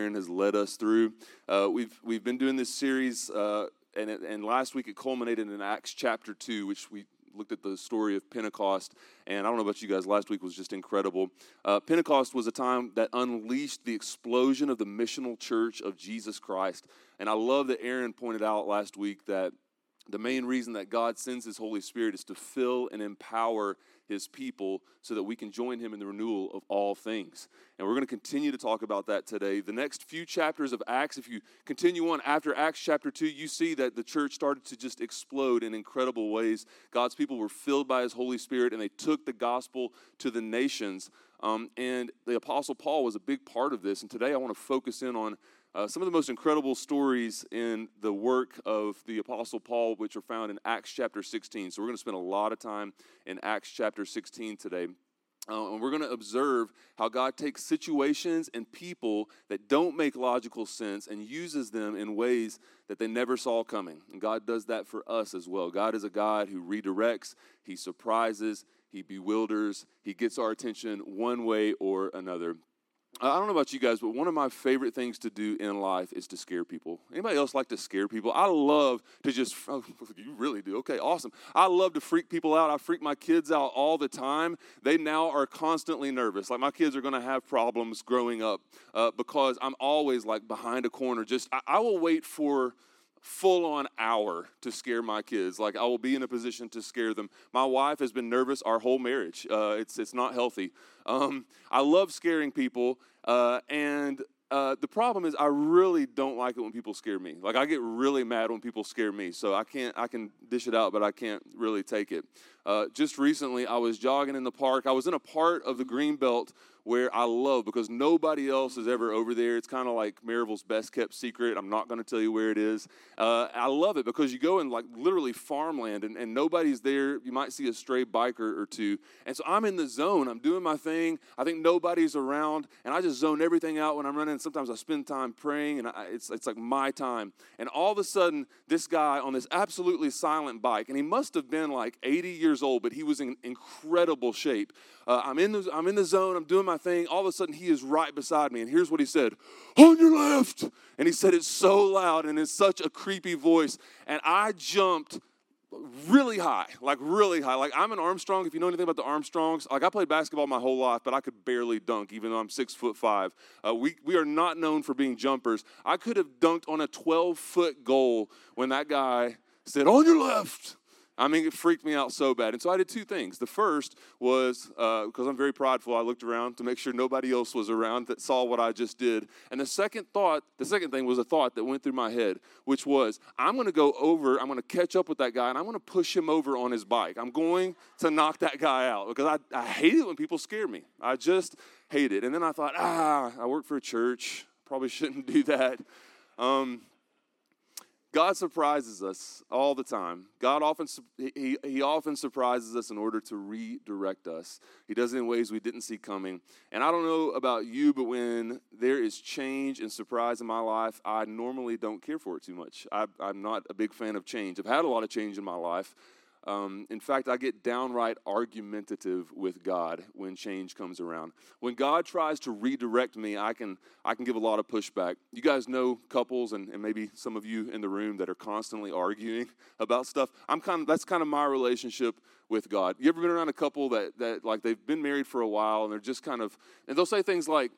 Aaron has led us through. Uh, we've we've been doing this series, uh, and and last week it culminated in Acts chapter two, which we looked at the story of Pentecost. And I don't know about you guys, last week was just incredible. Uh, Pentecost was a time that unleashed the explosion of the missional church of Jesus Christ. And I love that Aaron pointed out last week that the main reason that God sends His Holy Spirit is to fill and empower His people so that we can join Him in the renewal of all things. And we're going to continue to talk about that today. The next few chapters of Acts, if you continue on after Acts chapter 2, you see that the church started to just explode in incredible ways. God's people were filled by His Holy Spirit and they took the gospel to the nations. Um, and the Apostle Paul was a big part of this. And today I want to focus in on uh, some of the most incredible stories in the work of the Apostle Paul, which are found in Acts chapter 16. So, we're going to spend a lot of time in Acts chapter 16 today. Uh, and we're going to observe how God takes situations and people that don't make logical sense and uses them in ways that they never saw coming. And God does that for us as well. God is a God who redirects, He surprises, He bewilders, He gets our attention one way or another. I don't know about you guys, but one of my favorite things to do in life is to scare people. Anybody else like to scare people? I love to just, oh, you really do. Okay, awesome. I love to freak people out. I freak my kids out all the time. They now are constantly nervous. Like my kids are going to have problems growing up uh, because I'm always like behind a corner. Just, I, I will wait for full on hour to scare my kids. Like I will be in a position to scare them. My wife has been nervous our whole marriage. Uh, it's it's not healthy. Um, I love scaring people, uh, and uh, the problem is I really don't like it when people scare me. Like I get really mad when people scare me. So I can't. I can dish it out, but I can't really take it. Uh, just recently, I was jogging in the park. I was in a part of the green belt where I love because nobody else is ever over there. It's kind of like Maryville's best kept secret. I'm not going to tell you where it is. Uh, I love it because you go in like literally farmland and, and nobody's there. You might see a stray biker or two. And so I'm in the zone. I'm doing my thing. I think nobody's around and I just zone everything out when I'm running. Sometimes I spend time praying and I, it's, it's like my time. And all of a sudden, this guy on this absolutely silent bike, and he must have been like 80 years old, but he was in incredible shape. Uh, I'm, in the, I'm in the zone. I'm doing my thing. All of a sudden, he is right beside me. And here's what he said On your left. And he said it so loud and in such a creepy voice. And I jumped really high, like really high. Like I'm an Armstrong. If you know anything about the Armstrongs, like I played basketball my whole life, but I could barely dunk, even though I'm six foot five. Uh, we we are not known for being jumpers. I could have dunked on a 12 foot goal when that guy said, "On your left." I mean, it freaked me out so bad. And so I did two things. The first was because uh, I'm very prideful, I looked around to make sure nobody else was around that saw what I just did. And the second thought, the second thing was a thought that went through my head, which was I'm going to go over, I'm going to catch up with that guy, and I'm going to push him over on his bike. I'm going to knock that guy out because I, I hate it when people scare me. I just hate it. And then I thought, ah, I work for a church. Probably shouldn't do that. Um, God surprises us all the time. God often he, he often surprises us in order to redirect us. He does it in ways we didn't see coming. And I don't know about you, but when there is change and surprise in my life, I normally don't care for it too much. I, I'm not a big fan of change. I've had a lot of change in my life. Um, in fact, I get downright argumentative with God when change comes around. When God tries to redirect me, I can I can give a lot of pushback. You guys know couples, and, and maybe some of you in the room that are constantly arguing about stuff. I'm kind of that's kind of my relationship with God. You ever been around a couple that that like they've been married for a while and they're just kind of and they'll say things like.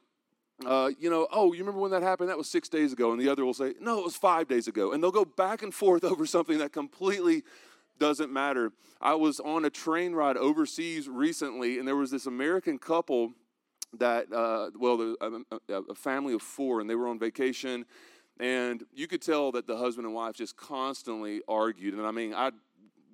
Uh, you know, oh, you remember when that happened? That was six days ago. And the other will say, no, it was five days ago. And they'll go back and forth over something that completely doesn't matter. I was on a train ride overseas recently, and there was this American couple that, uh, well, a, um, um, uh, a family of four, and they were on vacation. And you could tell that the husband and wife just constantly argued. And I mean, I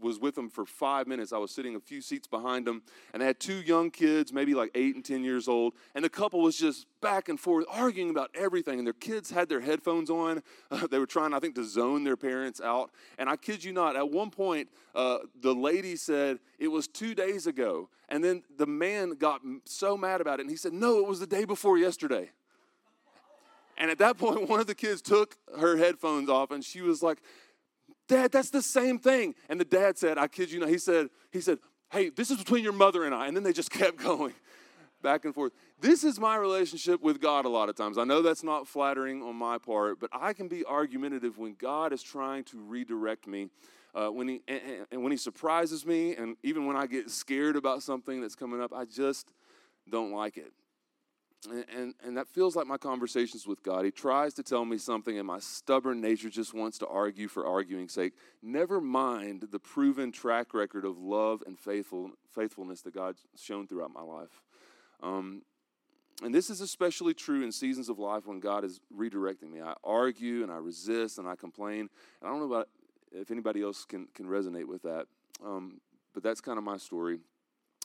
was with them for five minutes. I was sitting a few seats behind them, and I had two young kids, maybe like eight and 10 years old. And the couple was just back and forth arguing about everything. And their kids had their headphones on. Uh, they were trying, I think, to zone their parents out. And I kid you not, at one point, uh, the lady said, It was two days ago. And then the man got so mad about it, and he said, No, it was the day before yesterday. And at that point, one of the kids took her headphones off, and she was like, Dad, that's the same thing. And the dad said, I kid you not, he said, he said, hey, this is between your mother and I. And then they just kept going. back and forth. This is my relationship with God a lot of times. I know that's not flattering on my part, but I can be argumentative when God is trying to redirect me. Uh, when he and, and when he surprises me, and even when I get scared about something that's coming up, I just don't like it. And, and, that feels like my conversations with God. He tries to tell me something, and my stubborn nature just wants to argue for arguing's sake. Never mind the proven track record of love and faithful, faithfulness that God's shown throughout my life. Um, and this is especially true in seasons of life when God is redirecting me. I argue and I resist and I complain. And I don't know about if anybody else can, can resonate with that, um, but that's kind of my story.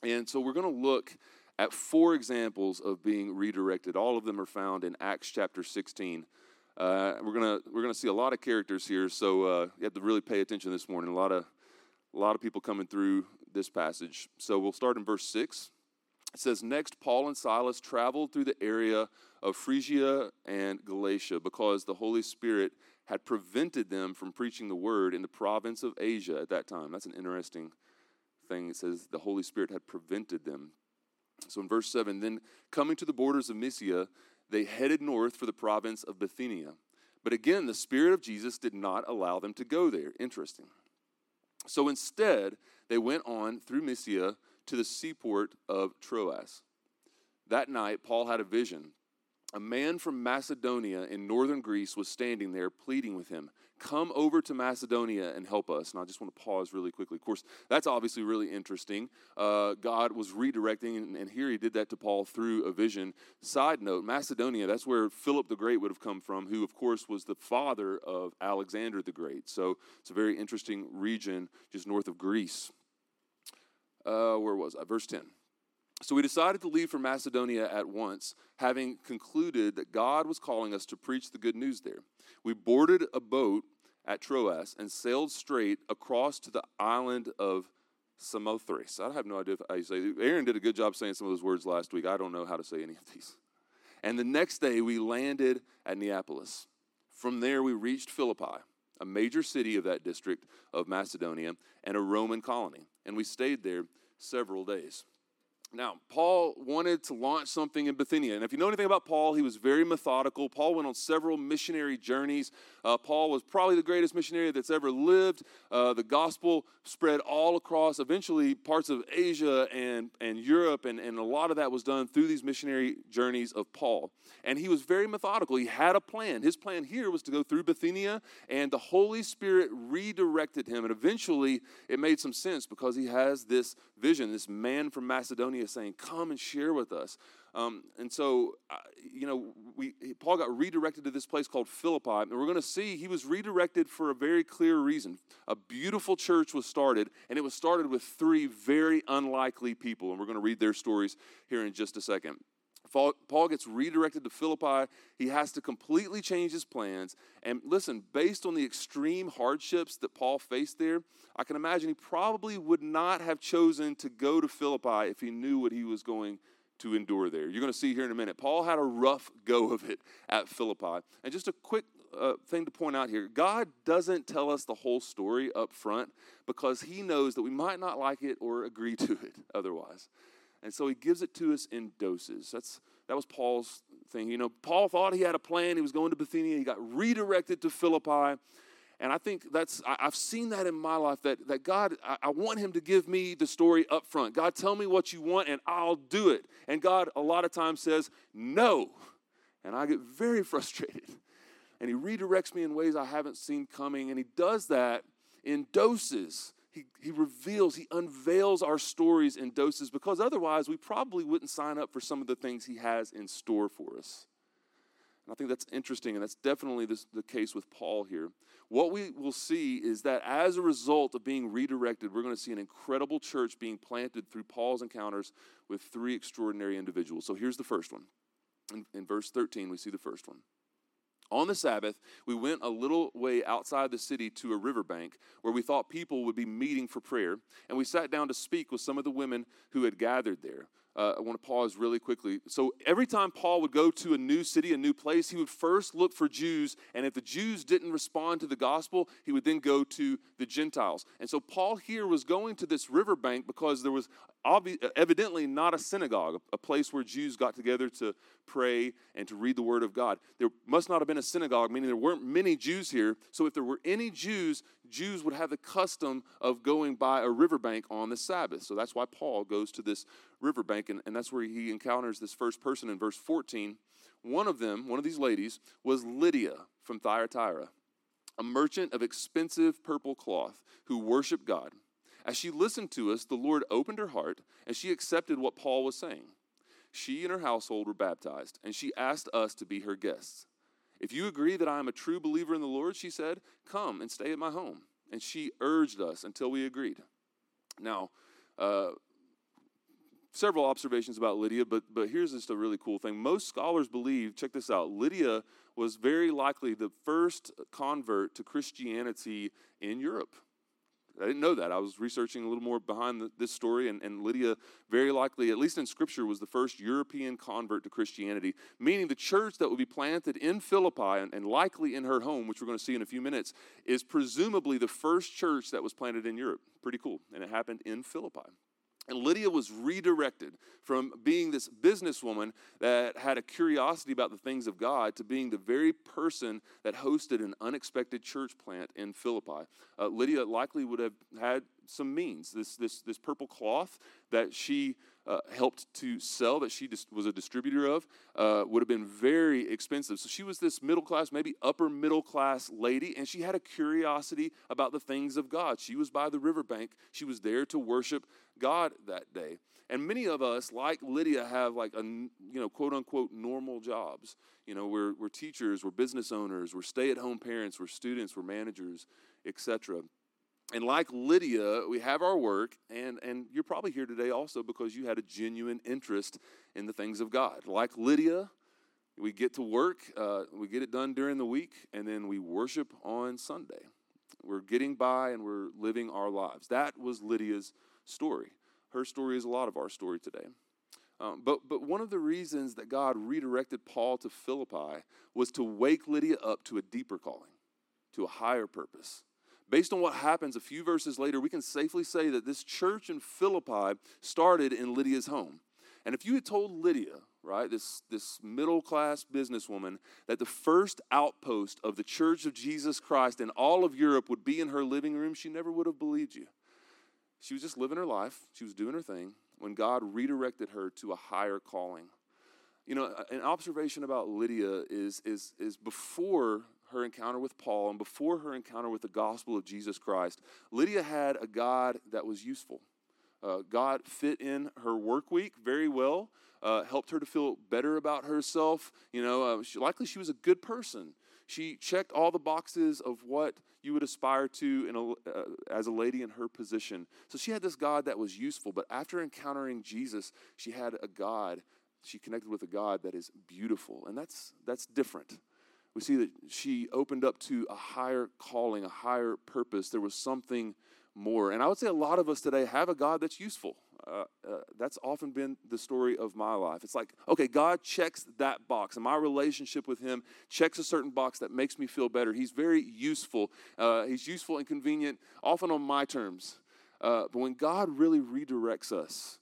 And so we're going to look at four examples of being redirected. All of them are found in Acts chapter 16. Uh, we're gonna we're gonna see a lot of characters here, so uh, you have to really pay attention this morning. A lot of a lot of people coming through this passage. So we'll start in verse six. It says, Next, Paul and Silas traveled through the area of Phrygia and Galatia because the Holy Spirit had prevented them from preaching the word in the province of Asia at that time. That's an interesting thing. It says the Holy Spirit had prevented them. So in verse 7, then coming to the borders of Mysia, they headed north for the province of Bithynia. But again, the Spirit of Jesus did not allow them to go there. Interesting. So instead, they went on through Mysia to the seaport of Troas. That night, Paul had a vision. A man from Macedonia in northern Greece was standing there pleading with him, Come over to Macedonia and help us. And I just want to pause really quickly. Of course, that's obviously really interesting. Uh, God was redirecting, and, and here he did that to Paul through a vision. Side note Macedonia, that's where Philip the Great would have come from, who, of course, was the father of Alexander the Great. So it's a very interesting region just north of Greece uh, where was I? Verse 10. So we decided to leave for Macedonia at once, having concluded that God was calling us to preach the good news there. We boarded a boat at Troas and sailed straight across to the island of Samothrace. I have no idea how you say. Aaron did a good job saying some of those words last week. I don't know how to say any of these. And the next day we landed at Neapolis. From there we reached Philippi a major city of that district of Macedonia, and a Roman colony. And we stayed there several days. Now, Paul wanted to launch something in Bithynia. And if you know anything about Paul, he was very methodical. Paul went on several missionary journeys. Uh, Paul was probably the greatest missionary that's ever lived. Uh, the gospel spread all across, eventually, parts of Asia and, and Europe. And, and a lot of that was done through these missionary journeys of Paul. And he was very methodical. He had a plan. His plan here was to go through Bithynia, and the Holy Spirit redirected him. And eventually, it made some sense because he has this vision, this man from Macedonia saying, Come and share with us. Um, and so, uh, you know, we, Paul got redirected to this place called Philippi, and we're going to see he was redirected for a very clear reason. A beautiful church was started, and it was started with three very unlikely people, and we're going to read their stories here in just a second. Paul gets redirected to Philippi. He has to completely change his plans. And listen, based on the extreme hardships that Paul faced there, I can imagine he probably would not have chosen to go to Philippi if he knew what he was going to endure there. You're going to see here in a minute. Paul had a rough go of it at Philippi. And just a quick uh, thing to point out here God doesn't tell us the whole story up front because he knows that we might not like it or agree to it otherwise. And so he gives it to us in doses. That's that was Paul's thing. You know, Paul thought he had a plan. He was going to Bithynia. He got redirected to Philippi. And I think that's, I, have seen that in my life that, that God, I, I, want Him to give me the story up front. God, tell me what you want and I'll do it. And God, a lot of times, says, no. And I get very frustrated. And He redirects me in ways I haven't seen coming. And He does that in doses he, he reveals, he unveils our stories in doses because otherwise we probably wouldn't sign up for some of the things he has in store for us. And I think that's interesting, and that's definitely this, the case with Paul here. What we will see is that as a result of being redirected, we're going to see an incredible church being planted through Paul's encounters with three extraordinary individuals. So here's the first one. In, in verse 13, we see the first one. On the Sabbath, we went a little way outside the city to a riverbank where we thought people would be meeting for prayer, and we sat down to speak with some of the women who had gathered there. Uh, I want to pause really quickly. So, every time Paul would go to a new city, a new place, he would first look for Jews. And if the Jews didn't respond to the gospel, he would then go to the Gentiles. And so, Paul here was going to this riverbank because there was obvi- evidently not a synagogue, a place where Jews got together to pray and to read the word of God. There must not have been a synagogue, meaning there weren't many Jews here. So, if there were any Jews, Jews would have the custom of going by a riverbank on the Sabbath. So, that's why Paul goes to this riverbank, and, and that's where he encounters this first person in verse 14. One of them, one of these ladies, was Lydia from Thyatira, a merchant of expensive purple cloth who worshiped God. As she listened to us, the Lord opened her heart, and she accepted what Paul was saying. She and her household were baptized, and she asked us to be her guests. If you agree that I am a true believer in the Lord, she said, come and stay at my home. And she urged us until we agreed. Now, uh, several observations about Lydia, but, but here's just a really cool thing. Most scholars believe, check this out, Lydia was very likely the first convert to Christianity in Europe. I didn't know that. I was researching a little more behind the, this story, and, and Lydia, very likely, at least in Scripture, was the first European convert to Christianity, meaning the church that would be planted in Philippi and, and likely in her home, which we're going to see in a few minutes, is presumably the first church that was planted in Europe. Pretty cool. And it happened in Philippi. And Lydia was redirected from being this businesswoman that had a curiosity about the things of God to being the very person that hosted an unexpected church plant in Philippi. Uh, Lydia likely would have had some means. This, this, this purple cloth that she uh, helped to sell, that she dis- was a distributor of, uh, would have been very expensive. So she was this middle class, maybe upper middle class lady, and she had a curiosity about the things of God. She was by the riverbank, she was there to worship God that day. And many of us, like Lydia, have like a you know quote unquote normal jobs. You know, we're, we're teachers, we're business owners, we're stay at home parents, we're students, we're managers, etc. And like Lydia, we have our work, and, and you're probably here today also because you had a genuine interest in the things of God. Like Lydia, we get to work, uh, we get it done during the week, and then we worship on Sunday. We're getting by and we're living our lives. That was Lydia's story. Her story is a lot of our story today. Um, but, but one of the reasons that God redirected Paul to Philippi was to wake Lydia up to a deeper calling, to a higher purpose. Based on what happens a few verses later, we can safely say that this church in Philippi started in Lydia's home. And if you had told Lydia, right, this, this middle class businesswoman, that the first outpost of the church of Jesus Christ in all of Europe would be in her living room, she never would have believed you. She was just living her life, she was doing her thing when God redirected her to a higher calling. You know, an observation about Lydia is, is, is before her encounter with Paul and before her encounter with the gospel of Jesus Christ, Lydia had a God that was useful. Uh, God fit in her work week very well, uh, helped her to feel better about herself. You know, uh, she, likely she was a good person. She checked all the boxes of what you would aspire to a, uh, as a lady in her position. So she had this God that was useful, but after encountering Jesus, she had a God. She connected with a God that is beautiful, and that's that's different. We see that she opened up to a higher calling, a higher purpose. There was something more, and I would say a lot of us today have a God that's useful. Uh, uh, that's often been the story of my life. It's like, okay, God checks that box, and my relationship with Him checks a certain box that makes me feel better. He's very useful. Uh, he's useful and convenient, often on my terms. Uh, but when God really redirects us,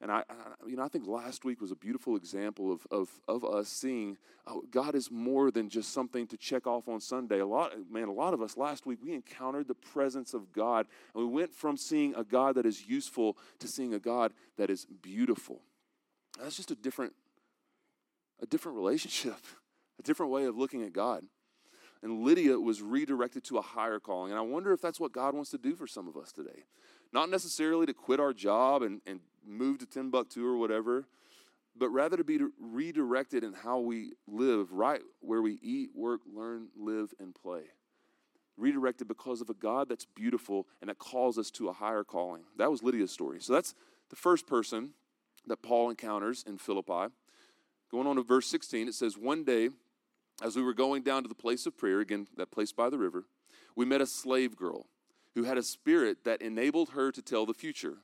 and I, I, you know, I think last week was a beautiful example of, of, of us seeing oh, God is more than just something to check off on Sunday. A lot, man, a lot of us last week we encountered the presence of God, and we went from seeing a God that is useful to seeing a God that is beautiful. That's just a different, a different relationship, a different way of looking at God. And Lydia was redirected to a higher calling, and I wonder if that's what God wants to do for some of us today. Not necessarily to quit our job and, and move to Timbuktu or whatever, but rather to be redirected in how we live, right where we eat, work, learn, live, and play. Redirected because of a God that's beautiful and that calls us to a higher calling. That was Lydia's story. So that's the first person that Paul encounters in Philippi. Going on to verse 16, it says, One day, as we were going down to the place of prayer, again, that place by the river, we met a slave girl who had a spirit that enabled her to tell the future.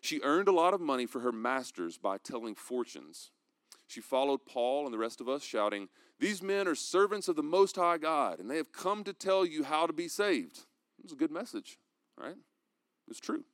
She earned a lot of money for her masters by telling fortunes. She followed Paul and the rest of us, shouting, These men are servants of the Most High God, and they have come to tell you how to be saved. It was a good message, right? It's true.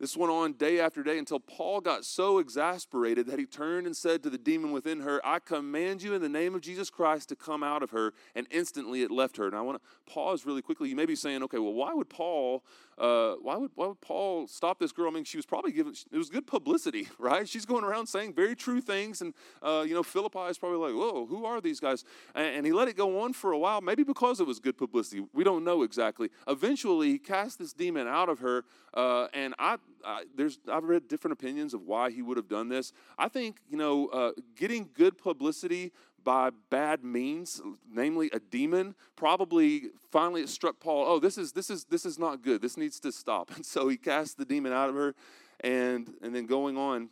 This went on day after day until Paul got so exasperated that he turned and said to the demon within her, I command you in the name of Jesus Christ to come out of her. And instantly it left her. And I want to pause really quickly. You may be saying, okay, well, why would Paul uh, why would why would Paul stop this girl? I mean, she was probably given it was good publicity, right? She's going around saying very true things, and uh, you know, Philippi is probably like, whoa, who are these guys? And, and, he let it go on for a while, maybe because it was good publicity. We don't know exactly. Eventually, he cast this demon out of her, uh, and I, I, there's I've read different opinions of why he would have done this. I think you know, uh, getting good publicity by bad means, namely a demon, probably finally it struck Paul, oh, this is this is this is not good. This needs to stop. And so he cast the demon out of her. And and then going on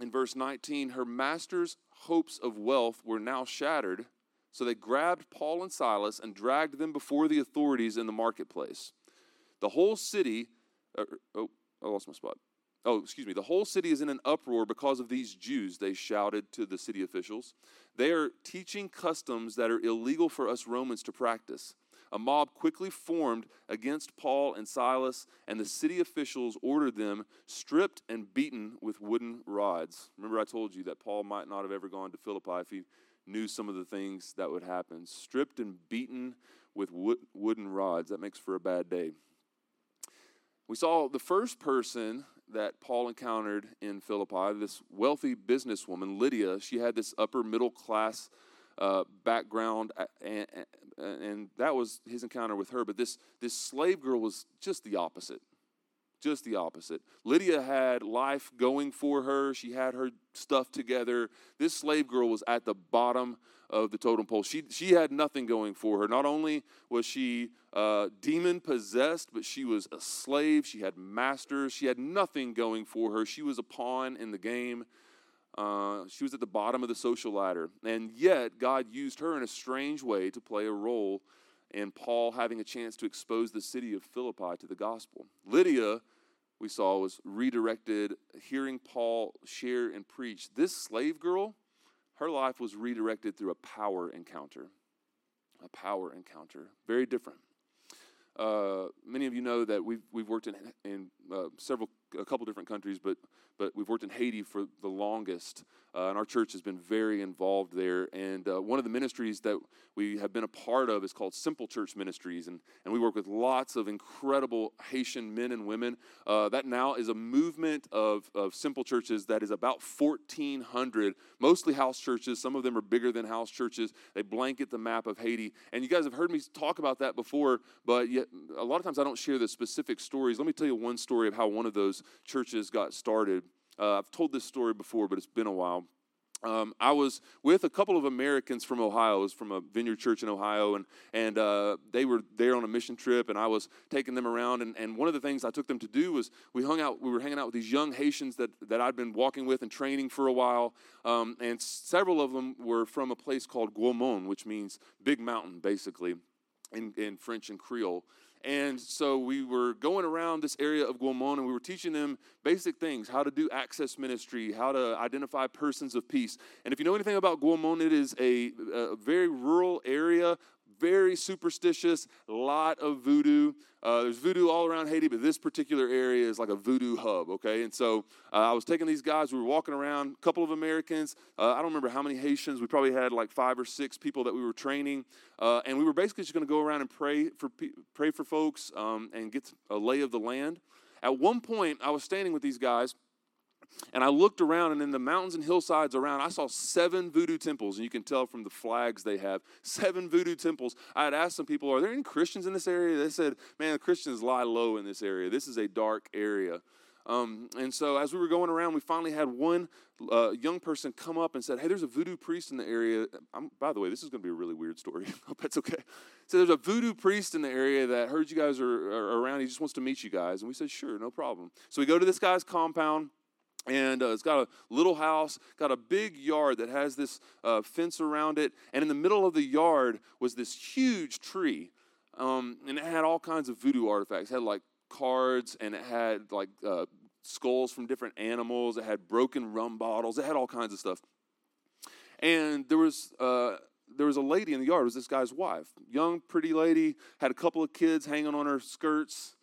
in verse 19, her master's hopes of wealth were now shattered. So they grabbed Paul and Silas and dragged them before the authorities in the marketplace. The whole city, uh, oh, I lost my spot. Oh, excuse me. The whole city is in an uproar because of these Jews, they shouted to the city officials. They are teaching customs that are illegal for us Romans to practice. A mob quickly formed against Paul and Silas, and the city officials ordered them stripped and beaten with wooden rods. Remember, I told you that Paul might not have ever gone to Philippi if he knew some of the things that would happen. Stripped and beaten with wood, wooden rods. That makes for a bad day. We saw the first person that Paul encountered in Philippi, this wealthy businesswoman, Lydia. She had this upper middle class uh, background, and, and that was his encounter with her. But this, this slave girl was just the opposite. Just the opposite. Lydia had life going for her. She had her stuff together. This slave girl was at the bottom of the totem pole. She, she had nothing going for her. Not only was she uh, demon possessed, but she was a slave. She had masters. She had nothing going for her. She was a pawn in the game. Uh, she was at the bottom of the social ladder. And yet, God used her in a strange way to play a role in Paul having a chance to expose the city of Philippi to the gospel. Lydia, we saw, was redirected, hearing Paul share and preach. This slave girl, her life was redirected through a power encounter. A power encounter. Very different. Uh, many of you know that we've, we've worked in, in uh, several, a couple different countries, but, but we've worked in Haiti for the longest. Uh, and our church has been very involved there. And uh, one of the ministries that we have been a part of is called Simple Church Ministries. And, and we work with lots of incredible Haitian men and women. Uh, that now is a movement of, of simple churches that is about 1,400, mostly house churches. Some of them are bigger than house churches. They blanket the map of Haiti. And you guys have heard me talk about that before, but yet a lot of times I don't share the specific stories. Let me tell you one story of how one of those churches got started. Uh, I've told this story before, but it's been a while. Um, I was with a couple of Americans from Ohio. I was from a vineyard church in Ohio, and and uh, they were there on a mission trip, and I was taking them around. And, and one of the things I took them to do was we hung out. We were hanging out with these young Haitians that that I'd been walking with and training for a while. Um, and several of them were from a place called Gros Morne, which means big mountain, basically, in, in French and Creole. And so we were going around this area of Gros Morne and we were teaching them basic things how to do access ministry, how to identify persons of peace. And if you know anything about Gros Morne, it is a, a very rural area, very superstitious, lot of voodoo. Uh, there's voodoo all around Haiti, but this particular area is like a voodoo hub, okay? And so uh, I was taking these guys, we were walking around, a couple of Americans. Uh, I don't remember how many Haitians. We probably had like five or six people that we were training. Uh, and we were basically just to go around and pray for, pray for folks um, and get a lay of the land. At one point, I was standing with these guys and I looked around, and in the mountains and hillsides around, I saw seven voodoo temples. And you can tell from the flags they have seven voodoo temples. I had asked some people, Are there any Christians in this area? They said, Man, Christians lie low in this area. This is a dark area. Um, and so as we were going around, we finally had one uh, young person come up and said, Hey, there's a voodoo priest in the area. I'm, by the way, this is going to be a really weird story. Hope that's okay. So there's a voodoo priest in the area that heard you guys are, are around. He just wants to meet you guys. And we said, Sure, no problem. So we go to this guy's compound and uh, it's got a little house got a big yard that has this uh, fence around it and in the middle of the yard was this huge tree um, and it had all kinds of voodoo artifacts it had like cards and it had like uh, skulls from different animals. It had broken rum bottles. It had all kinds of stuff. And there was uh, there was a lady in the yard. It was this guy's wife, young, pretty lady, had a couple of kids hanging on her skirts.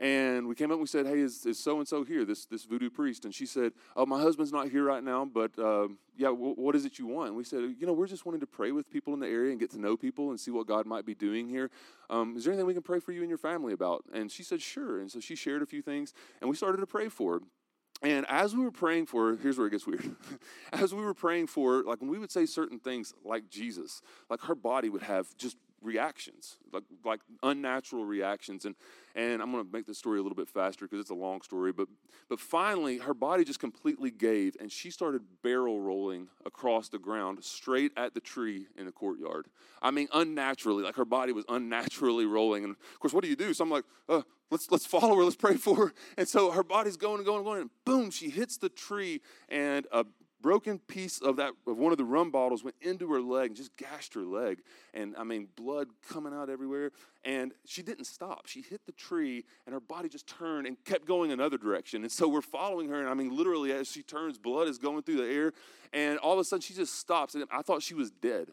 And we came up and we said, Hey, is, so and so here, this, this voodoo priest? And she said, Oh, my husband's not here right now, but uh, yeah, w- what is it you want? And we said, You know, we're just wanting to pray with people in the area and get to know people and see what God might be doing here. Um, is there anything we can pray for you and your family about? And she said, Sure. And so she shared a few things, and we started to pray for her. And as we were praying for, here's where it gets weird. as we were praying for, like when we would say certain things like Jesus, like her body would have just reactions, like like unnatural reactions. And and I'm going to make the story a little bit faster because it's a long story. But but finally, her body just completely gave, and she started barrel rolling across the ground straight at the tree in the courtyard. I mean, unnaturally, like her body was unnaturally rolling. And of course, what do you do? So I'm like, uh, let's let's follow her, let's pray for her. And so her body's going and going and going, and boom, she hits the tree, and a broken piece of that of one of the rum bottles went into her leg and just gashed her leg. And i mean blood coming out everywhere. And she didn't stop. She hit the tree and her body just turned and kept going another direction. And so we're following her. And i mean literally as she turns blood is going through the air. And all of a sudden she just stops. And i thought she was dead.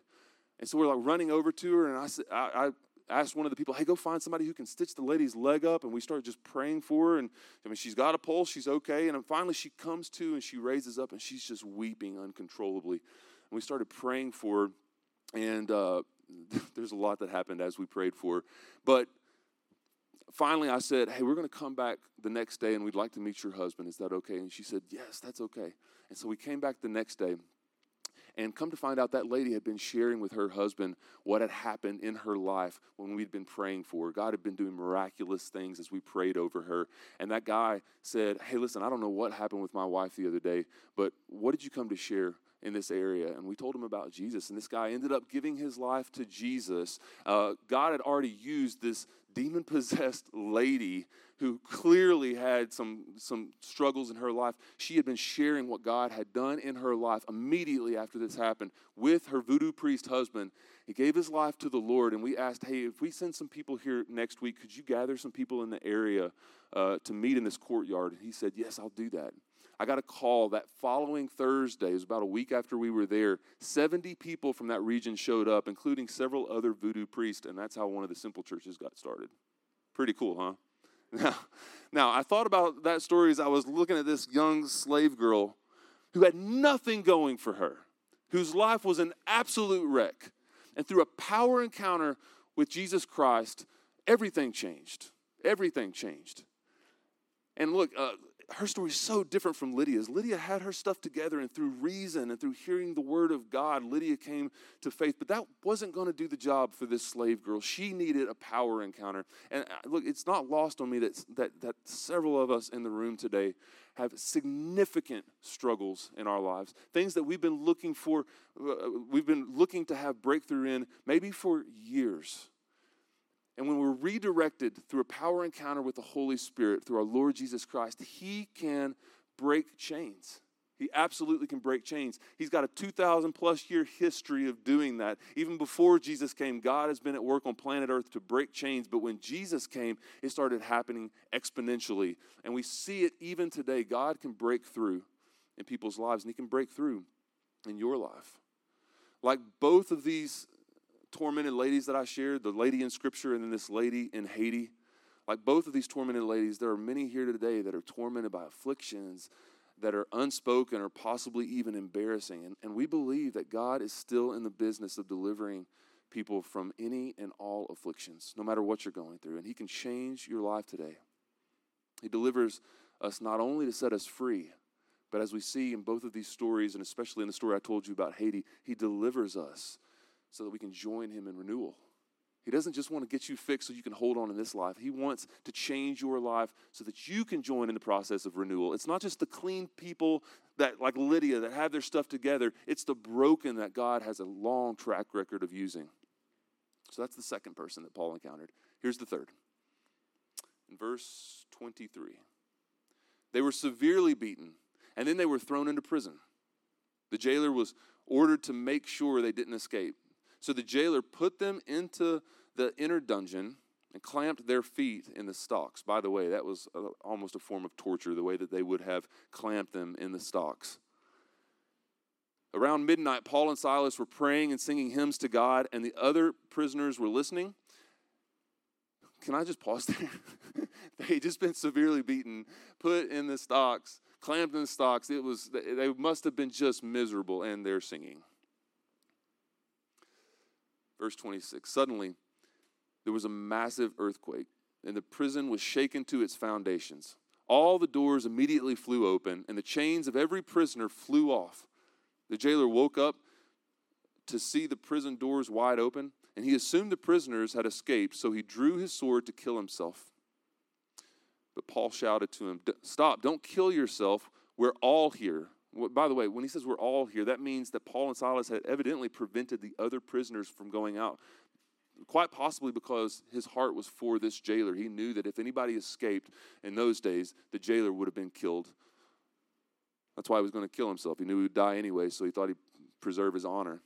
And so we're like running over to her. And i said I, asked one of the people, hey, go find somebody who can stitch the lady's leg up. And we started just praying for her. And I mean, she's got a pulse, she's okay. And finally, she comes to and she raises up and she's just weeping uncontrollably. And we started praying for her. And uh, there's a lot that happened as we prayed for her. But finally, I said, hey, we're going to come back the next day and we'd like to meet your husband. Is that okay? And she said, yes, that's okay. And so we came back the next day. And come to find out, that lady had been sharing with her husband what had happened in her life when we'd been praying for her. God had been doing miraculous things as we prayed over her. And that guy said, Hey, listen, I don't know what happened with my wife the other day, but what did you come to share? in this area. And we told him about Jesus. And this guy ended up giving his life to Jesus. Uh, God had already used this demon possessed lady who clearly had some, some struggles in her life. She had been sharing what God had done in her life immediately after this happened with her voodoo priest husband. He gave his life to the Lord, and we asked, Hey, if we send some people here next week, could you gather some people in the area uh, to meet in this courtyard? And he said, Yes, I'll do that. I got a call that following Thursday, it was about a week after we were there. 70 people from that region showed up, including several other voodoo priests, and that's how one of the simple churches got started. Pretty cool, huh? Now, now, I thought about that story as I was looking at this young slave girl who had nothing going for her, whose life was an absolute wreck. And through a power encounter with Jesus Christ, everything changed. Everything changed. And look, uh, her story is so different from Lydia's. Lydia had her stuff together, and through reason and through hearing the word of God, Lydia came to faith. But that wasn't going to do the job for this slave girl. She needed a power encounter. And uh, look, it's not lost on me that, that, that several of us in the room today have significant struggles in our lives, things that we've been looking for, uh, we've been looking to have breakthrough in maybe for years. And when we're redirected through a power encounter with the Holy Spirit, through our Lord Jesus Christ, He can break chains. He absolutely can break chains. He's got a 2,000 plus year history of doing that. Even before Jesus came, God has been at work on planet Earth to break chains. But when Jesus came, it started happening exponentially. And we see it even today. God can break through in people's lives, and He can break through in your life. Like both of these tormented ladies that I shared, the lady in Scripture and then this lady in Haiti, like both of these tormented ladies, there are many here today that are tormented by afflictions that are unspoken or possibly even embarrassing. And, and we believe that God is still in the business of delivering people from any and all afflictions, no matter what you're going through. And He can change your life today. He delivers us not only to set us free, but as we see in both of these stories, and especially in the story I told you about Haiti, He delivers us so that we can join him in renewal. He doesn't just want to get you fixed so you can hold on in this life. He wants to change your life so that you can join in the process of renewal. It's not just the clean people that, like Lydia, that have their stuff together, it's the broken that God has a long track record of using. So that's the second person that Paul encountered. Here's the third. In verse 23, they were severely beaten, and then they were thrown into prison. The jailer was ordered to make sure they didn't escape. So the jailer put them into the inner dungeon and clamped their feet in the stocks. By the way, that was a, almost a form of torture, the way that they would have clamped them in the stocks. Around midnight, Paul and Silas were praying and singing hymns to God, and the other prisoners were listening. Can I just pause there? they just been severely beaten, put in the stocks, clamped in the stocks. It was they must have been just miserable, and they're singing. Verse 26. Suddenly, there was a massive earthquake, and the prison was shaken to its foundations. All the doors immediately flew open, and the chains of every prisoner flew off. The jailer woke up to see the prison doors wide open, and he assumed the prisoners had escaped, so he drew his sword to kill himself. But Paul shouted to him, Stop, don't kill yourself. We're all here. By the way, when he says we're all here, that means that Paul and Silas had evidently prevented the other prisoners from going out. Quite possibly because his heart was for this jailer. He knew that if anybody escaped in those days, the jailer would have been killed. That's why he was going to kill himself. He knew he would die anyway, so he thought he'd preserve his honor.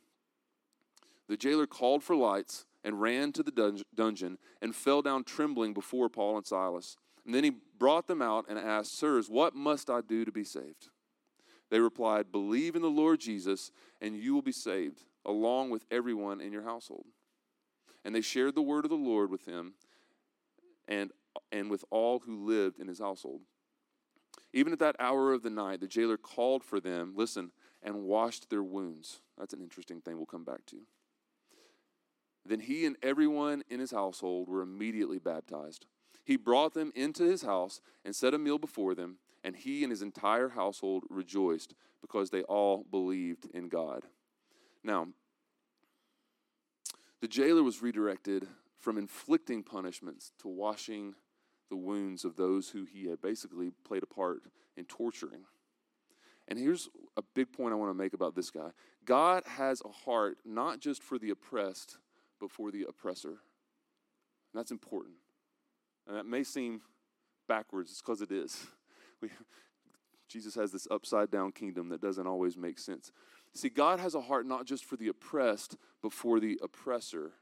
The jailer called for lights and ran to the dungeon and fell down trembling before Paul and Silas. And then he brought them out and asked, Sirs, what must I do to be saved? They replied, Believe in the Lord Jesus, and you will be saved, along with everyone in your household. And they shared the word of the Lord with him and, and with all who lived in his household. Even at that hour of the night, the jailer called for them, listen, and washed their wounds. That's an interesting thing we'll come back to. Then he and everyone in his household were immediately baptized. He brought them into his house and set a meal before them, and he and his entire household rejoiced because they all believed in God. Now, the jailer was redirected from inflicting punishments to washing the wounds of those who he had basically played a part in torturing. And here's a big point I want to make about this guy God has a heart not just for the oppressed, but for the oppressor. And that's important. And that may seem backwards, it's because it is. We, Jesus has this upside down kingdom that doesn't always make sense. See, God has a heart not just for the oppressed, but for the oppressor.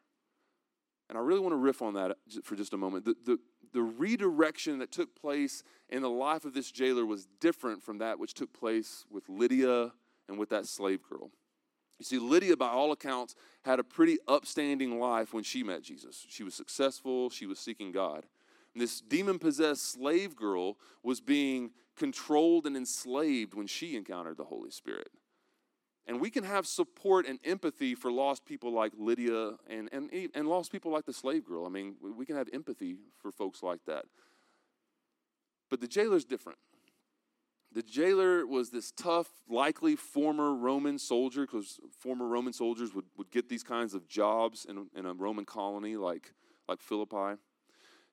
And I really want to riff on that uh, for just a moment. The, the, the redirection that took place in the life of this jailer was different from that which took place with Lydia and with that slave girl. You see, Lydia, by all accounts, had a pretty upstanding life when she met Jesus. She was successful, she was seeking God. This demon possessed slave girl was being controlled and enslaved when she encountered the Holy Spirit. And we can have support and empathy for lost people like Lydia and, and, and lost people like the slave girl. I mean, we can have empathy for folks like that. But the jailer's different. The jailer was this tough, likely former Roman soldier, because former Roman soldiers would, would get these kinds of jobs in, in a Roman colony like, like Philippi.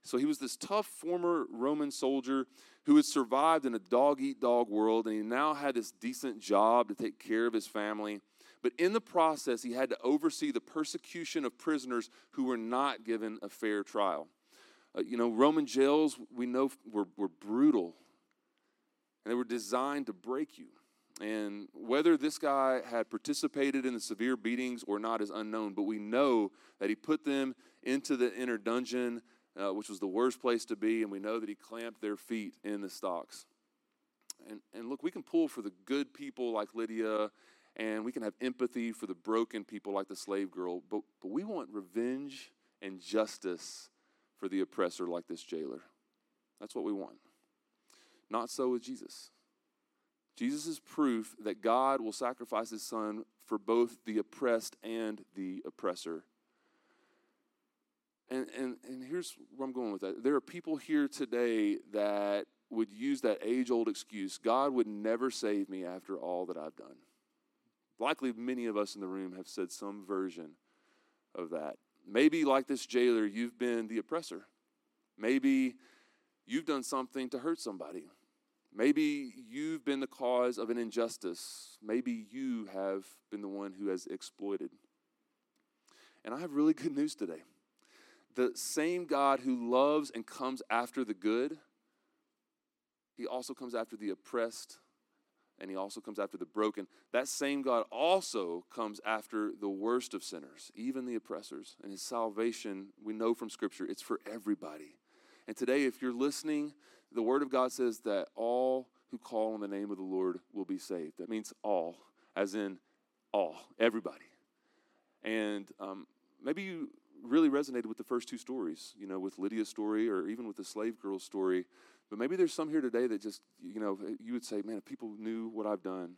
So he was this tough former Roman soldier who had survived in a dog eat dog world, and he now had this decent job to take care of his family. But in the process, he had to oversee the persecution of prisoners who were not given a fair trial. Uh, you know, Roman jails, we know, were, were brutal, and they were designed to break you. And whether this guy had participated in the severe beatings or not is unknown, but we know that he put them into the inner dungeon uh, which was the worst place to be, and we know that he clamped their feet in the stocks. And, and look, we can pull for the good people like Lydia, and we can have empathy for the broken people like the slave girl, but, but we want revenge and justice for the oppressor like this jailer. That's what we want. Not so with Jesus. Jesus is proof that God will sacrifice his son for both the oppressed and the oppressor and, and, and here's where I'm going with that. There are people here today that would use that age old excuse God would never save me after all that I've done. Likely, many of us in the room have said some version of that. Maybe, like this jailer, you've been the oppressor. Maybe you've done something to hurt somebody. Maybe you've been the cause of an injustice. Maybe you have been the one who has exploited. And I have really good news today the same God who loves and comes after the good, he also comes after the oppressed and he also comes after the broken. That same God also comes after the worst of sinners, even the oppressors. And his salvation, we know from Scripture, it's for everybody. And today, if you're listening, the Word of God says that all who call on the name of the Lord will be saved. That means all, as in all, everybody. And um, maybe you really resonated with the first two stories, you know, with Lydia's story or even with the slave girl's story. But maybe there's some here today that just, you know, eh, you would say, man, if people knew what I've done.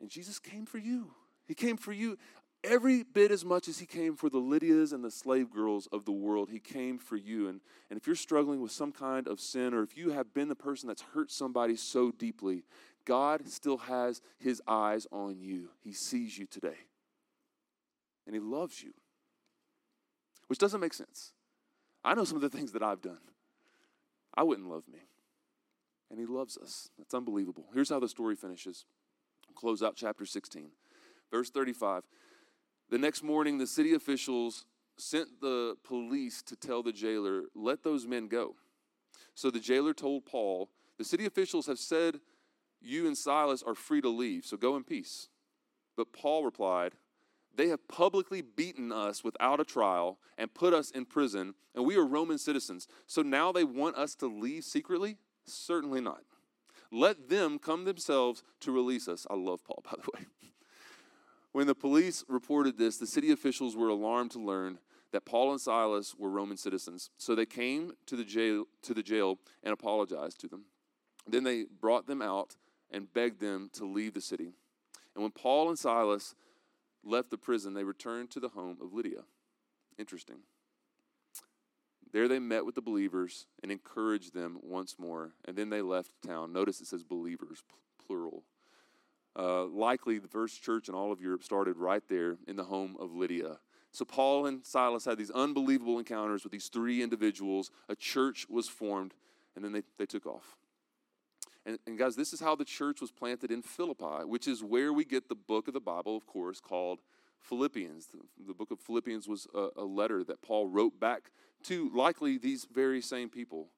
And Jesus came for you. He came for you every bit as much as he came for the Lydias and the slave girls of the world. He came for you. And, and if you're struggling with some kind of sin, or if you have been the person that's hurt somebody so deeply, God still has his eyes on you. He sees you today. And he loves you, which doesn't make sense. I know some of the things that I've done. I wouldn't love me. And he loves us. That's unbelievable. Here's how the story finishes. close out chapter 16. Verse 35. The next morning, the city officials sent the police to tell the jailer, Let those men go. So the jailer told Paul, The city officials have said you and Silas are free to leave, so go in peace. But Paul replied, they have publicly beaten us without a trial and put us in prison, and we are Roman citizens. So now they want us to leave secretly? Certainly not. Let them come themselves to release us. I love Paul, by the way. When the police reported this, the city officials were alarmed to learn that Paul and Silas were Roman citizens. So they came to the jail, to the jail and apologized to them. Then they brought them out and begged them to leave the city. And when Paul and Silas left the prison, they returned to the home of Lydia. Interesting. There they met with the believers and encouraged them once more, and then they left town. Notice it says believers, plural. Uh, likely the first church in all of Europe started right there in the home of Lydia. So Paul and Silas had these unbelievable encounters with these three individuals. A church was formed, and then they, they took off. And, and, guys, this is how the church was planted in Philippi, which is where we get the book of the Bible, of course, called Philippians. The, book of Philippians was a, a, letter that Paul wrote back to likely these very same people.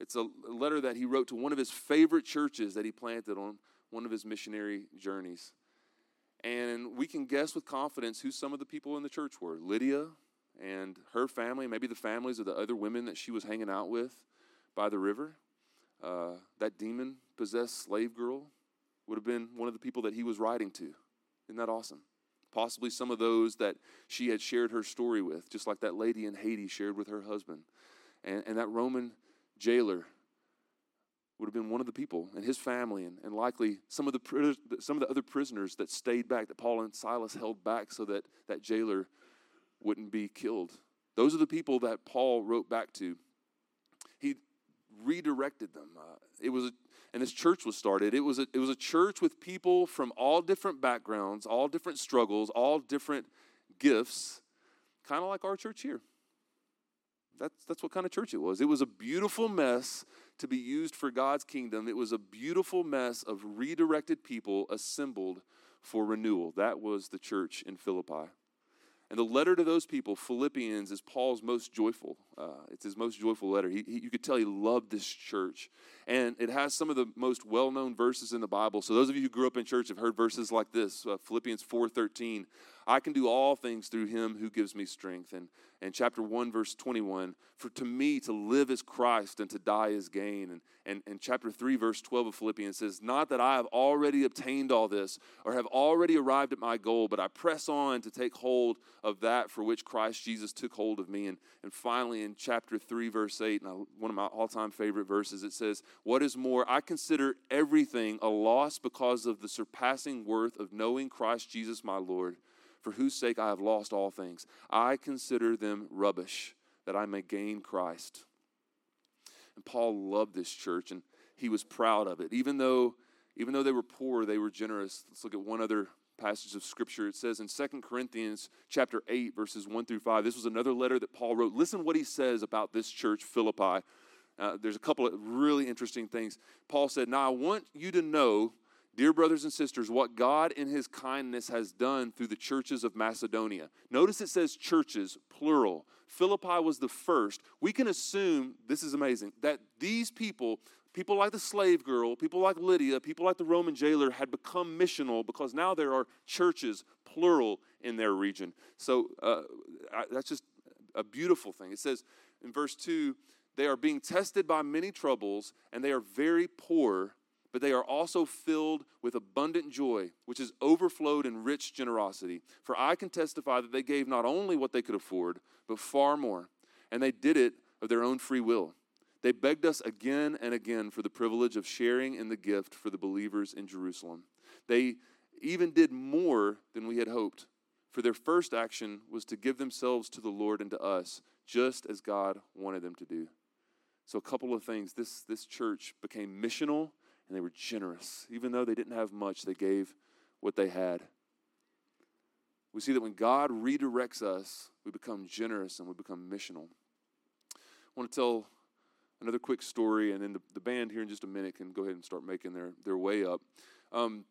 It's a letter that he wrote to one of his favorite churches that he planted on one of his missionary journeys. And we can guess with confidence who some of the people in the church were Lydia and her family, maybe the families of the other women that she was hanging out with by the river. Uh, that demon possessed slave girl would have been one of the people that he was writing to. Isn't that awesome? Possibly some of those that she had shared her story with, just like that lady in Haiti shared with her husband. And, and that Roman jailer would have been one of the people and his family and, and likely some of the some of the other prisoners that stayed back that paul and silas held back so that that jailer wouldn't be killed those are the people that paul wrote back to he redirected them. Uh, it was, a, and this church was started. It was a, it was a church with people from all different backgrounds, all different struggles, all different gifts, kind of like our church here. That's, that's what kind of church it was. It was a beautiful mess to be used for God's kingdom. It was a beautiful mess of redirected people assembled for renewal. That was the church in Philippi. And the letter to those people, Philippians, is Paul's most joyful. Uh, it's his most joyful letter. He, he, you could tell he loved this church. And it has some of the most well known verses in the Bible. So, those of you who grew up in church have heard verses like this uh, Philippians 4:13, I can do all things through him who gives me strength. And, and chapter 1, verse 21, for to me to live is Christ and to die is gain. And, and, and chapter 3, verse 12 of Philippians says, Not that I have already obtained all this or have already arrived at my goal, but I press on to take hold of that for which Christ Jesus took hold of me. And, and finally, in chapter 3, verse 8, and I, one of my all time favorite verses, it says, What is more, I consider everything a loss because of the surpassing worth of knowing Christ Jesus my Lord for whose sake I have lost all things. I consider them rubbish, that I may gain Christ. And Paul loved this church and he was proud of it. Even though, even though they were poor, they were generous. Let's look at one other passage of scripture. It says in Second Corinthians chapter 8, verses 1 through 5. This was another letter that Paul wrote. Listen what he says about this church, Philippi. Uh, there's a couple of really interesting things. Paul said, Now I want you to know Dear brothers and sisters, what God in his kindness has done through the churches of Macedonia. Notice it says churches, plural. Philippi was the first. We can assume, this is amazing, that these people, People like the slave girl, people like Lydia, people like the Roman jailer had become missional because now there are churches, plural, in their region. So uh, I, that's just a beautiful thing. It says in verse 2 they are being tested by many troubles, and they are very poor, but they are also filled with abundant joy, which is overflowed in rich generosity. For I can testify that they gave not only what they could afford, but far more, and they did it of their own free will. They begged us again and again for the privilege of sharing in the gift for the believers in Jerusalem. They even did more than we had hoped, for their first action was to give themselves to the Lord and to us, just as God wanted them to do. So, a couple of things. This, this church became missional and they were generous. Even though they didn't have much, they gave what they had. We see that when God redirects us, we become generous and we become missional. I want to tell another quick story, and then the, the band here in just a minute can go ahead and start making their, their way up. Um,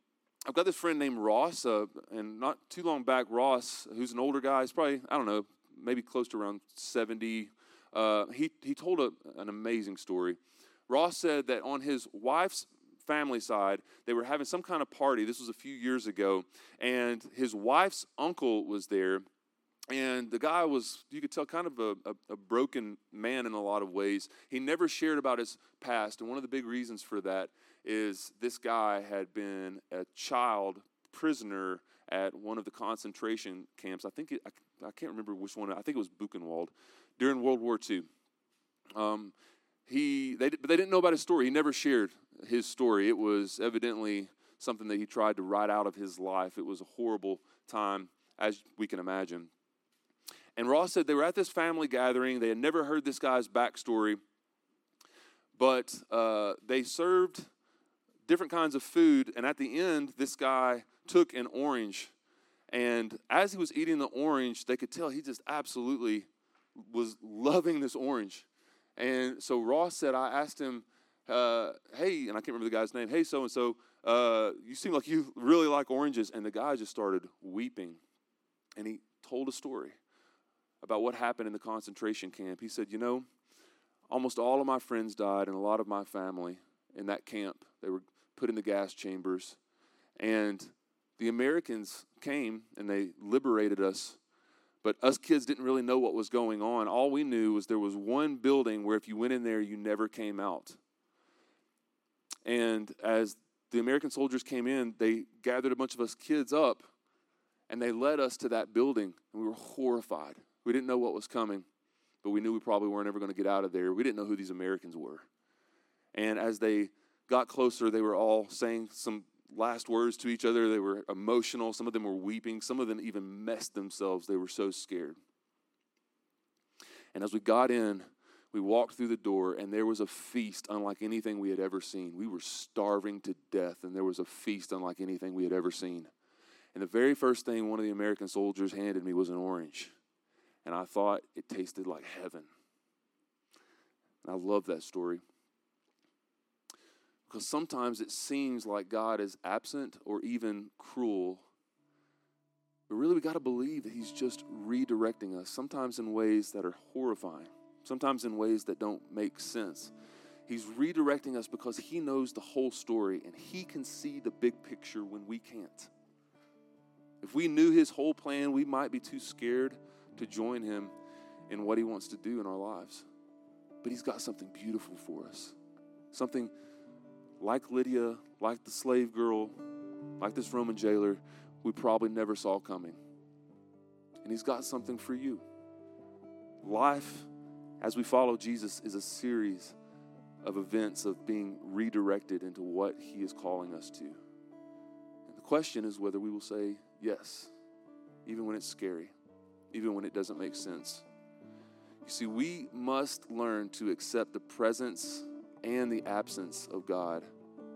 I've got this friend named Ross, uh, and not too long back, Ross, who's an older guy, he's probably, I don't know, maybe close to around 70. Uh, he, he told a, an amazing story. Ross said that on his wife's family side, they were having some kind of party. This was a few years ago, and his wife's uncle was there. And the guy was you could tell kind of a, a, a, broken man in a lot of ways. He never shared about his past. And one of the big reasons for that is this guy had been a child prisoner at one of the concentration camps. I think it, I, I, can't remember which one. I think it was buchenwald during world war ii um, he they, but they didn't know about his story he never shared his story it was evidently something that he tried to write out of his life it was a horrible time as we can imagine and Ross said they were at this family gathering. They had never heard this guy's backstory, but uh, they served different kinds of food. And at the end, this guy took an orange. And as he was eating the orange, they could tell he just absolutely was loving this orange. And so Ross said, I asked him, uh, hey, and I can't remember the guy's name, hey, so and so, you seem like you really like oranges. And the guy just started weeping. And he told a story about what happened in the concentration camp. He said, You know, almost all of my friends died and a lot of my family in that camp. They were put in the gas chambers. And the Americans came and they liberated us. But us kids didn't really know what was going on. All we knew was there was one building where if you went in there, you never came out. And as the American soldiers came in, they gathered a bunch of us kids up and they led us to that building. And we were horrified. We didn't know what was coming, but we knew we probably weren't ever going to get out of there. We didn't know who these Americans were. And as they got closer, they were all saying some last words to each other. They were emotional. Some of them were weeping. Some of them even messed themselves. They were so scared. And as we got in, we walked through the door, and there was a feast unlike anything we had ever seen. We were starving to death, and there was a feast unlike anything we had ever seen. And the very first thing one of the American soldiers handed me was an orange and I thought it tasted like heaven. And I love that story. Because sometimes it seems like God is absent or even cruel. But really, we got to believe that He's just redirecting us, sometimes in ways that are horrifying, sometimes in ways that don't make sense. He's redirecting us because He knows the whole story and He can see the big picture when we can't. If we knew His whole plan, we might be too scared to join Him in what He wants to do in our lives. But He's got something beautiful for us. Something like Lydia, like the slave girl, like this Roman jailer, we probably never saw coming. And He's got something for you. Life, as we follow Jesus, is a series of events of being redirected into what He is calling us to. And the question is whether we will say yes, even when it's scary even when it doesn't make sense. You see, we must learn to accept the presence and the absence of God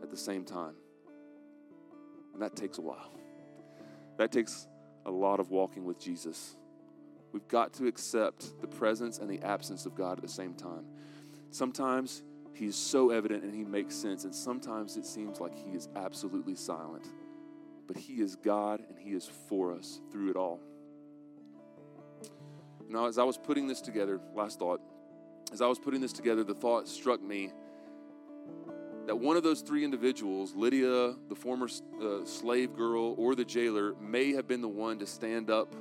at the same time. And that takes a while. That takes a lot of walking with Jesus. We've got to accept the presence and the absence of God at the same time. Sometimes He's so evident and He makes sense, and sometimes it seems like He is absolutely silent. But He is God and He is for us through it all. Now, as I was putting this together, last thought, as I was putting this together, the thought struck me that one of those three individuals, Lydia, the former uh, slave girl, or the jailer, may have been the one to stand up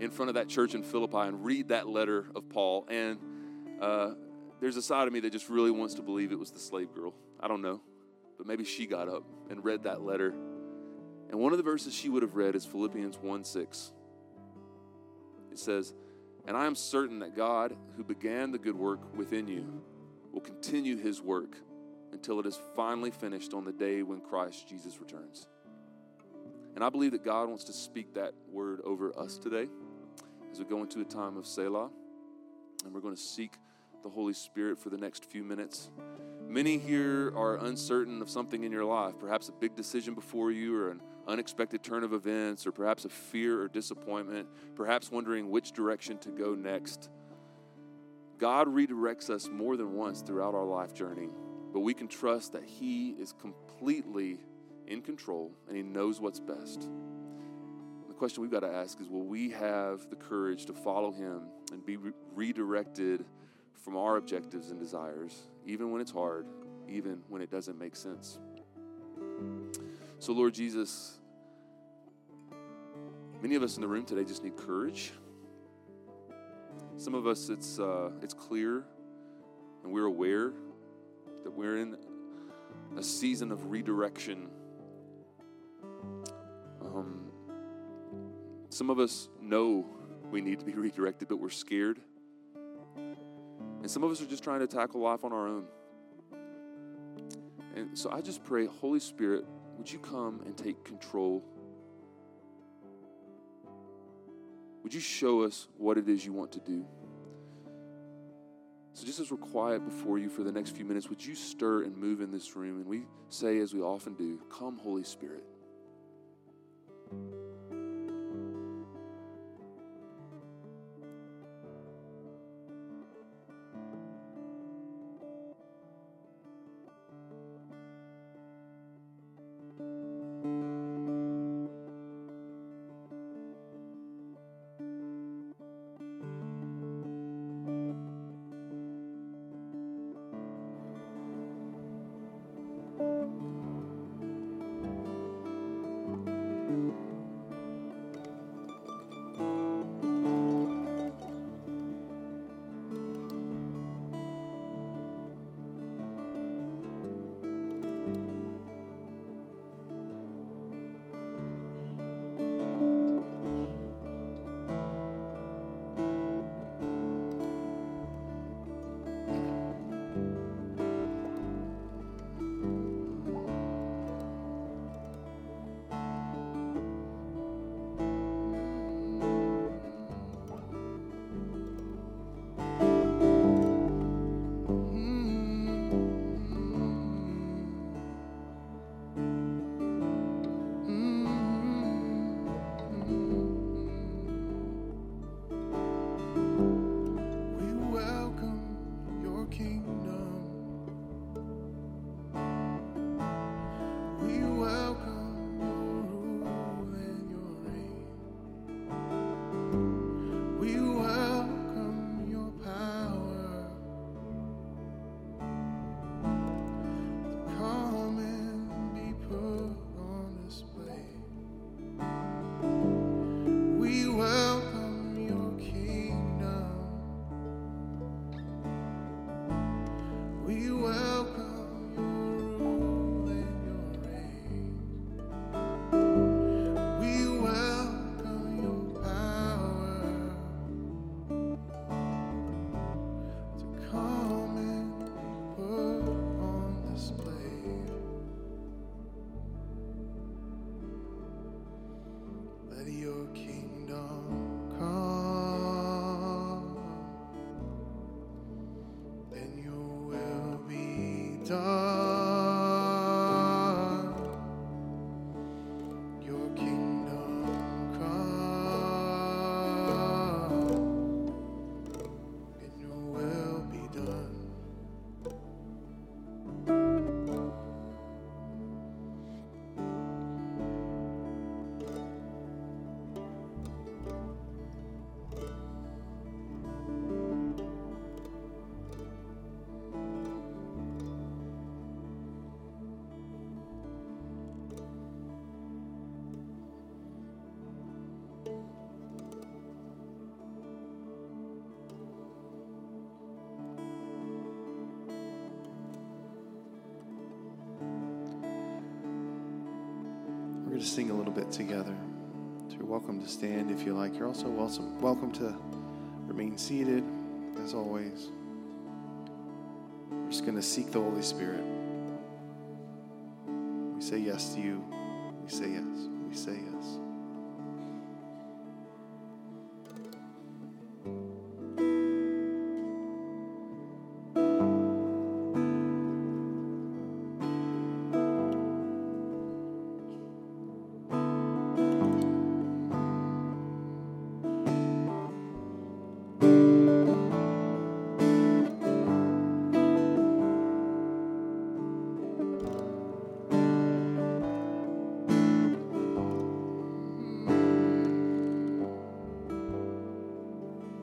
in front of that church in Philippi and read that letter of Paul. And uh, there's a side of me that just really wants to believe it was the slave girl. I don't know. But maybe she got up and read that letter. And one of the verses she would have read is Philippians 1 6. It says, And I am certain that God, who began the good work within you, will continue his work until it is finally finished on the day when Christ Jesus returns. And I believe that God wants to speak that word over us today as we go into a time of Selah. And we're going to seek the Holy Spirit for the next few minutes. Many here are uncertain of something in your life, perhaps a big decision before you, or an unexpected turn of events, or perhaps a fear or disappointment, perhaps wondering which direction to go next. God redirects us more than once throughout our life journey, but we can trust that He is completely in control and He knows what's best. The question we've got to ask is will we have the courage to follow Him and be re- redirected from our objectives and desires, even when it's hard, even when it doesn't make sense? So, Lord Jesus, many of us in the room today just need courage. Some of us, it's, uh, it's clear and we're aware that we're in a season of redirection. Um, some of us know we need to be redirected, but we're scared. And some of us are just trying to tackle life on our own. And so I just pray, Holy Spirit, would you come and take control? Would you show us what it is you want to do? So, just as we're quiet before you for the next few minutes, would you stir and move in this room? And we say, as we often do, Come, Holy Spirit. Sing a little bit together. So you're welcome to stand if you like. You're also welcome, welcome to remain seated, as always. We're just going to seek the Holy Spirit. We say yes to you. We say yes. We say yes.